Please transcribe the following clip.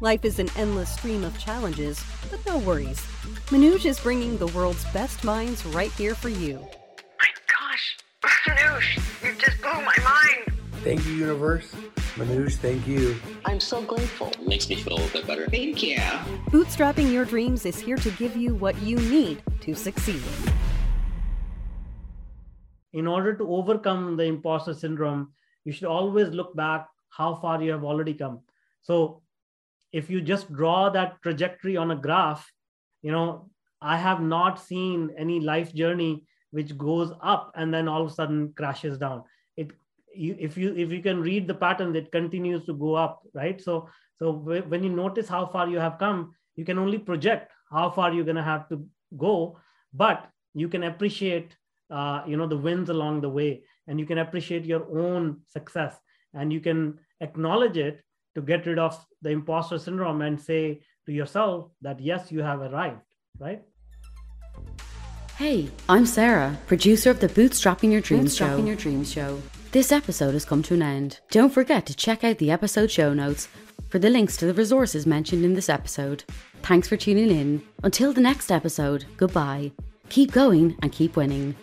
Life is an endless stream of challenges, but no worries. Manoj is bringing the world's best minds right here for you. My gosh, Manoj, you just blew my mind. Thank you, universe. Manoj, thank you. I'm so grateful. It Makes me feel a little bit better. Thank you. Bootstrapping Your Dreams is here to give you what you need to succeed. In order to overcome the imposter syndrome, you should always look back how far you have already come. So if you just draw that trajectory on a graph, you know, I have not seen any life journey which goes up and then all of a sudden crashes down. It you, if you if you can read the pattern, it continues to go up, right? So so when you notice how far you have come, you can only project how far you're going to have to go, but you can appreciate uh, you know the wins along the way, and you can appreciate your own success, and you can acknowledge it to get rid of the imposter syndrome and say to yourself that yes, you have arrived, right? Hey, I'm Sarah, producer of the Bootstrapping Your Dreams Bootstrapping show. Your Dreams show. This episode has come to an end. Don't forget to check out the episode show notes for the links to the resources mentioned in this episode. Thanks for tuning in. Until the next episode, goodbye. Keep going and keep winning.